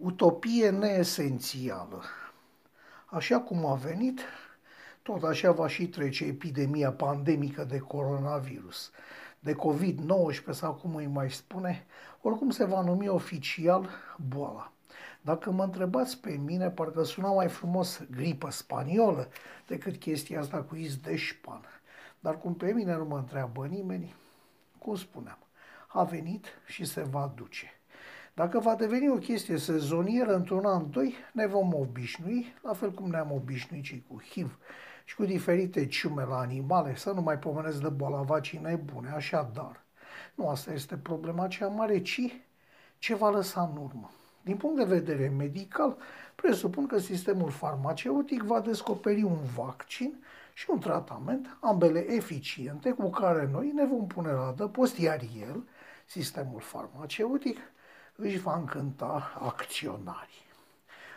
utopie neesențială. Așa cum a venit, tot așa va și trece epidemia pandemică de coronavirus. De COVID-19 sau cum îi mai spune, oricum se va numi oficial boala. Dacă mă întrebați pe mine, parcă suna mai frumos gripă spaniolă decât chestia asta cu iz de șpan. Dar cum pe mine nu mă întreabă nimeni, cum spuneam, a venit și se va duce. Dacă va deveni o chestie sezonieră într-un an, doi, ne vom obișnui, la fel cum ne-am obișnuit și cu HIV și cu diferite ciume la animale, să nu mai pomenesc de bolavacii nebune, așadar. Nu asta este problema cea mare, ci ce va lăsa în urmă. Din punct de vedere medical, presupun că sistemul farmaceutic va descoperi un vaccin și un tratament, ambele eficiente, cu care noi ne vom pune la adăpost, iar el, sistemul farmaceutic, își va încânta acționarii.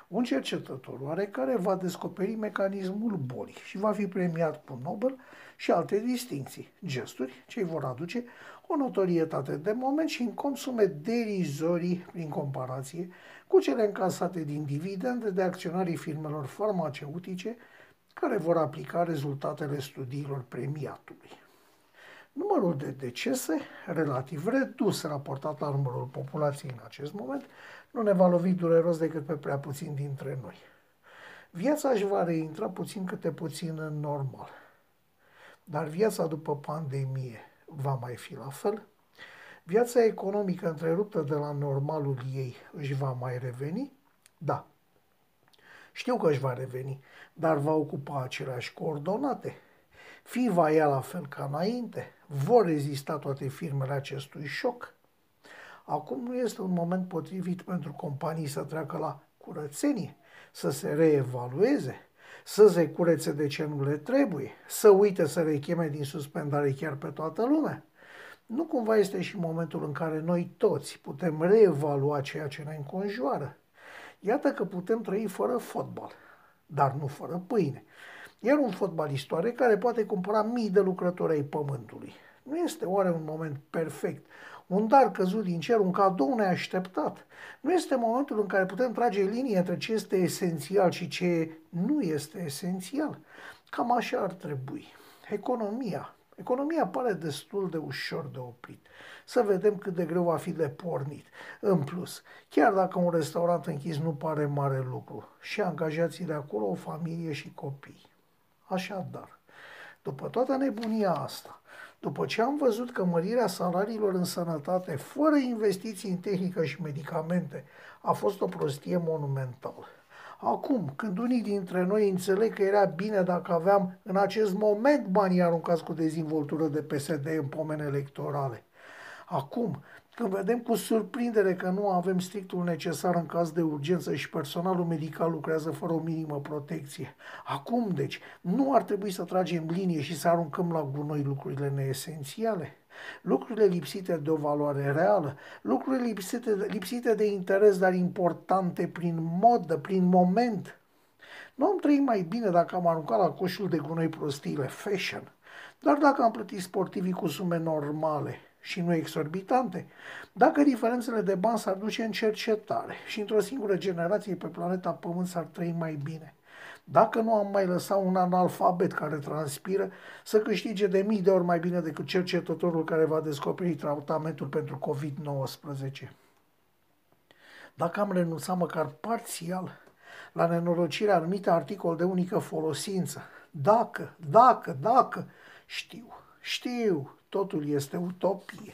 Un cercetător oarecare va descoperi mecanismul bolii și va fi premiat cu Nobel și alte distinții, gesturi ce îi vor aduce o notorietate de moment și în consume derizorii prin comparație cu cele încasate din dividende de acționarii firmelor farmaceutice care vor aplica rezultatele studiilor premiatului. Numărul de decese, relativ redus raportat la numărul populației în acest moment, nu ne va lovi dureros decât pe prea puțin dintre noi. Viața își va reintra puțin câte puțin în normal. Dar viața după pandemie va mai fi la fel? Viața economică întreruptă de la normalul ei își va mai reveni? Da. Știu că își va reveni, dar va ocupa aceleași coordonate. Fi va ea la fel ca înainte? Vor rezista toate firmele acestui șoc? Acum nu este un moment potrivit pentru companii să treacă la curățenie, să se reevalueze, să se curețe de ce nu le trebuie, să uite să recheme din suspendare chiar pe toată lumea. Nu cumva este și momentul în care noi toți putem reevalua ceea ce ne înconjoară. Iată că putem trăi fără fotbal, dar nu fără pâine. Iar un fotbalist care poate cumpăra mii de lucrători ai pământului. Nu este oare un moment perfect, un dar căzut din cer, un cadou neașteptat? Nu este momentul în care putem trage linie între ce este esențial și ce nu este esențial? Cam așa ar trebui. Economia. Economia pare destul de ușor de oprit. Să vedem cât de greu va fi de pornit. În plus, chiar dacă un restaurant închis nu pare mare lucru, și angajații de acolo o familie și copii. Așadar, după toată nebunia asta, după ce am văzut că mărirea salariilor în sănătate, fără investiții în tehnică și medicamente, a fost o prostie monumentală. Acum, când unii dintre noi înțeleg că era bine dacă aveam în acest moment banii aruncați cu dezvoltură de PSD în pomene electorale. Acum, când vedem cu surprindere că nu avem strictul necesar în caz de urgență și personalul medical lucrează fără o minimă protecție. Acum, deci, nu ar trebui să tragem linie și să aruncăm la gunoi lucrurile neesențiale? Lucrurile lipsite de o valoare reală, lucrurile lipsite de, lipsite de interes, dar importante prin modă, prin moment. Nu am trăit mai bine dacă am aruncat la coșul de gunoi prostiile fashion, dar dacă am plătit sportivii cu sume normale – și nu exorbitante, dacă diferențele de bani s-ar duce în cercetare și într-o singură generație pe planeta Pământ s-ar trăi mai bine. Dacă nu am mai lăsat un analfabet care transpiră să câștige de mii de ori mai bine decât cercetătorul care va descoperi tratamentul pentru COVID-19. Dacă am renunțat măcar parțial la nenorocirea anumită articol de unică folosință, dacă, dacă, dacă, știu, știu, totul este utopie.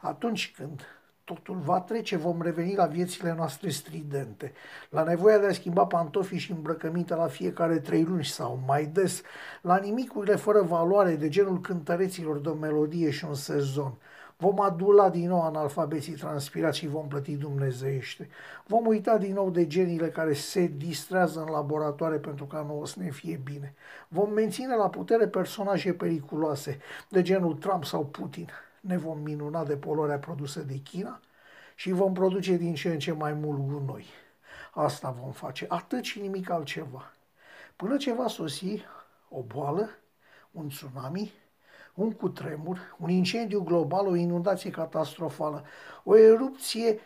Atunci când totul va trece, vom reveni la viețile noastre stridente, la nevoia de a schimba pantofii și îmbrăcăminte la fiecare trei luni sau mai des, la nimicurile fără valoare de genul cântăreților de o melodie și un sezon, Vom adula din nou analfabeții transpirați și vom plăti dumnezeiește. Vom uita din nou de genile care se distrează în laboratoare pentru ca nouă să ne fie bine. Vom menține la putere personaje periculoase, de genul Trump sau Putin. Ne vom minuna de poluarea produsă de China și vom produce din ce în ce mai mult gunoi. Asta vom face, atât și nimic altceva. Până ce va sosi o boală, un tsunami, un cutremur, un incendiu global, o inundație catastrofală, o erupție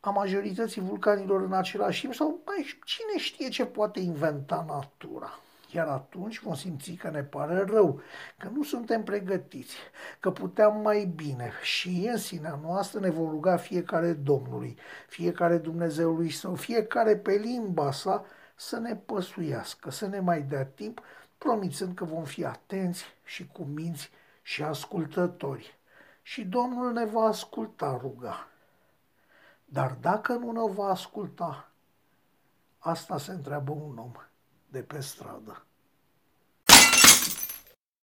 a majorității vulcanilor în același timp sau mai cine știe ce poate inventa natura. Iar atunci vom simți că ne pare rău, că nu suntem pregătiți, că puteam mai bine și în sinea noastră ne vom ruga fiecare Domnului, fiecare Dumnezeului sau fiecare pe limba sa să ne păsuiască, să ne mai dea timp, promițând că vom fi atenți și cu minți și ascultători. Și Domnul ne va asculta ruga. Dar dacă nu ne va asculta, asta se întreabă un om de pe stradă.